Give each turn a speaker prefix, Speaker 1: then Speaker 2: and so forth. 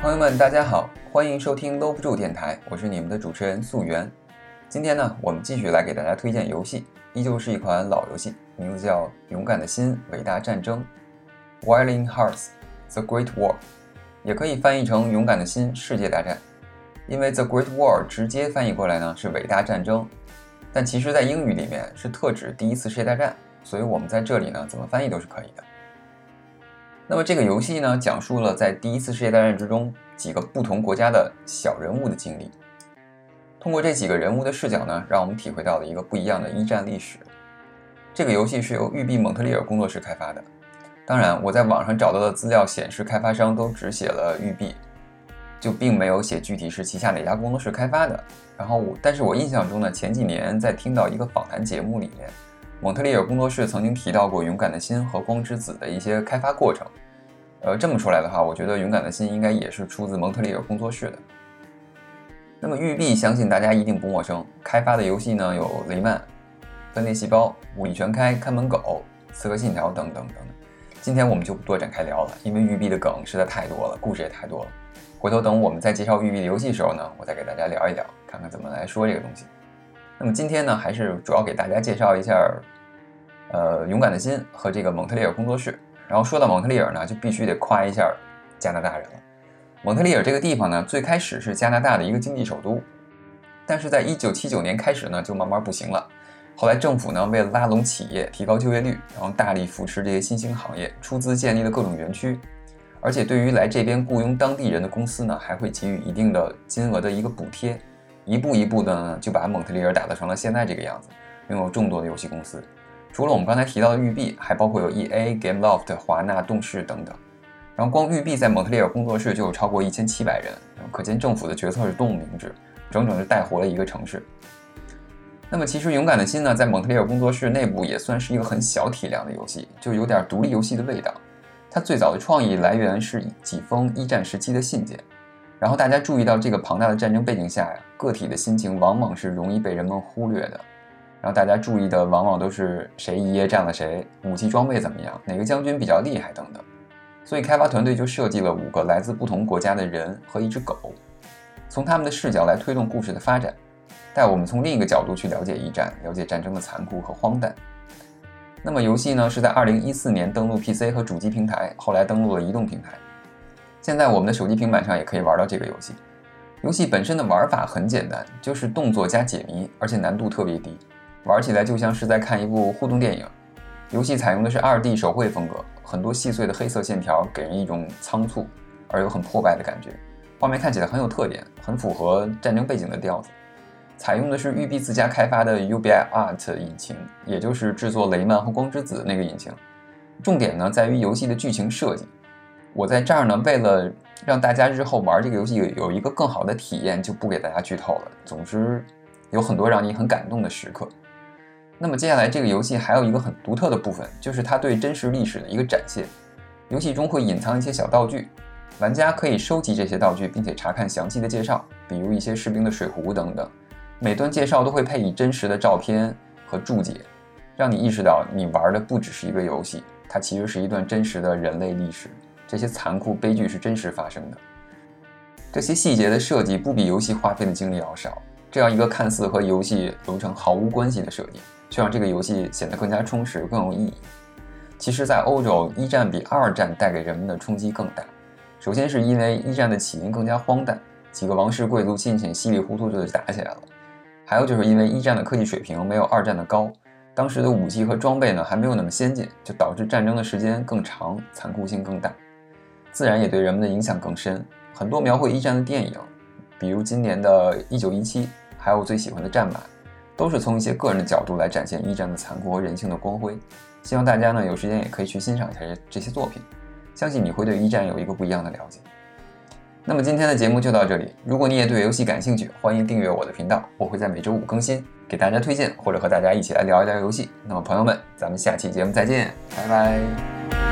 Speaker 1: 朋友们，大家好，欢迎收听搂不住电台，我是你们的主持人素媛。今天呢，我们继续来给大家推荐游戏，依旧是一款老游戏，名字叫《勇敢的心：伟大战争》（Violent Hearts: The Great War），也可以翻译成《勇敢的心：世界大战》。因为 The Great War 直接翻译过来呢是伟大战争，但其实在英语里面是特指第一次世界大战，所以我们在这里呢怎么翻译都是可以的。那么这个游戏呢，讲述了在第一次世界大战之中几个不同国家的小人物的经历。通过这几个人物的视角呢，让我们体会到了一个不一样的一战历史。这个游戏是由育碧蒙特利尔工作室开发的。当然，我在网上找到的资料显示，开发商都只写了育碧，就并没有写具体是旗下哪家工作室开发的。然后我，但是我印象中呢，前几年在听到一个访谈节目里面。蒙特利尔工作室曾经提到过《勇敢的心》和《光之子》的一些开发过程，呃，这么说来的话，我觉得《勇敢的心》应该也是出自蒙特利尔工作室的。那么育碧相信大家一定不陌生，开发的游戏呢有《雷曼》《分裂细胞》《武力全开》《看门狗》《刺客信条》等等等等。今天我们就不多展开聊了，因为育碧的梗实在太多了，故事也太多了。回头等我们再介绍育碧的游戏时候呢，我再给大家聊一聊，看看怎么来说这个东西。那么今天呢，还是主要给大家介绍一下，呃，勇敢的心和这个蒙特利尔工作室。然后说到蒙特利尔呢，就必须得夸一下加拿大人了。蒙特利尔这个地方呢，最开始是加拿大的一个经济首都，但是在一九七九年开始呢，就慢慢不行了。后来政府呢，为了拉拢企业、提高就业率，然后大力扶持这些新兴行业，出资建立了各种园区，而且对于来这边雇佣当地人的公司呢，还会给予一定的金额的一个补贴。一步一步的呢，就把蒙特利尔打造成了现在这个样子，拥有众多的游戏公司。除了我们刚才提到的育碧，还包括有 EA、GameLoft、华纳、动视等等。然后光育碧在蒙特利尔工作室就有超过一千七百人，可见政府的决策是多么明智，整整是带活了一个城市。那么其实《勇敢的心》呢，在蒙特利尔工作室内部也算是一个很小体量的游戏，就有点独立游戏的味道。它最早的创意来源是几封一战时期的信件。然后大家注意到，这个庞大的战争背景下呀，个体的心情往往是容易被人们忽略的。然后大家注意的往往都是谁一夜战了谁，武器装备怎么样，哪个将军比较厉害等等。所以开发团队就设计了五个来自不同国家的人和一只狗，从他们的视角来推动故事的发展，带我们从另一个角度去了解一战，了解战争的残酷和荒诞。那么游戏呢，是在2014年登陆 PC 和主机平台，后来登陆了移动平台。现在我们的手机、平板上也可以玩到这个游戏。游戏本身的玩法很简单，就是动作加解谜，而且难度特别低，玩起来就像是在看一部互动电影。游戏采用的是二 D 手绘风格，很多细碎的黑色线条给人一种仓促而又很破败的感觉。画面看起来很有特点，很符合战争背景的调子。采用的是育碧自家开发的 UbiArt 引擎，也就是制作《雷曼》和《光之子》那个引擎。重点呢在于游戏的剧情设计。我在这儿呢，为了让大家日后玩这个游戏有一个更好的体验，就不给大家剧透了。总之，有很多让你很感动的时刻。那么接下来这个游戏还有一个很独特的部分，就是它对真实历史的一个展现。游戏中会隐藏一些小道具，玩家可以收集这些道具，并且查看详细的介绍，比如一些士兵的水壶等等。每段介绍都会配以真实的照片和注解，让你意识到你玩的不只是一个游戏，它其实是一段真实的人类历史。这些残酷悲剧是真实发生的。这些细节的设计不比游戏花费的精力要少。这样一个看似和游戏流程毫无关系的设计，却让这个游戏显得更加充实、更有意义。其实，在欧洲，一战比二战带给人们的冲击更大。首先是因为一战的起因更加荒诞，几个王室贵族亲戚稀里糊涂就打起来了；还有就是因为一战的科技水平没有二战的高。当时的武器和装备呢还没有那么先进，就导致战争的时间更长，残酷性更大。自然也对人们的影响更深。很多描绘一战的电影，比如今年的《一九一七》，还有我最喜欢的《战马》，都是从一些个人的角度来展现一战的残酷和人性的光辉。希望大家呢有时间也可以去欣赏一下这些作品，相信你会对一战有一个不一样的了解。那么今天的节目就到这里。如果你也对游戏感兴趣，欢迎订阅我的频道，我会在每周五更新，给大家推荐或者和大家一起来聊一聊游戏。那么朋友们，咱们下期节目再见，拜拜。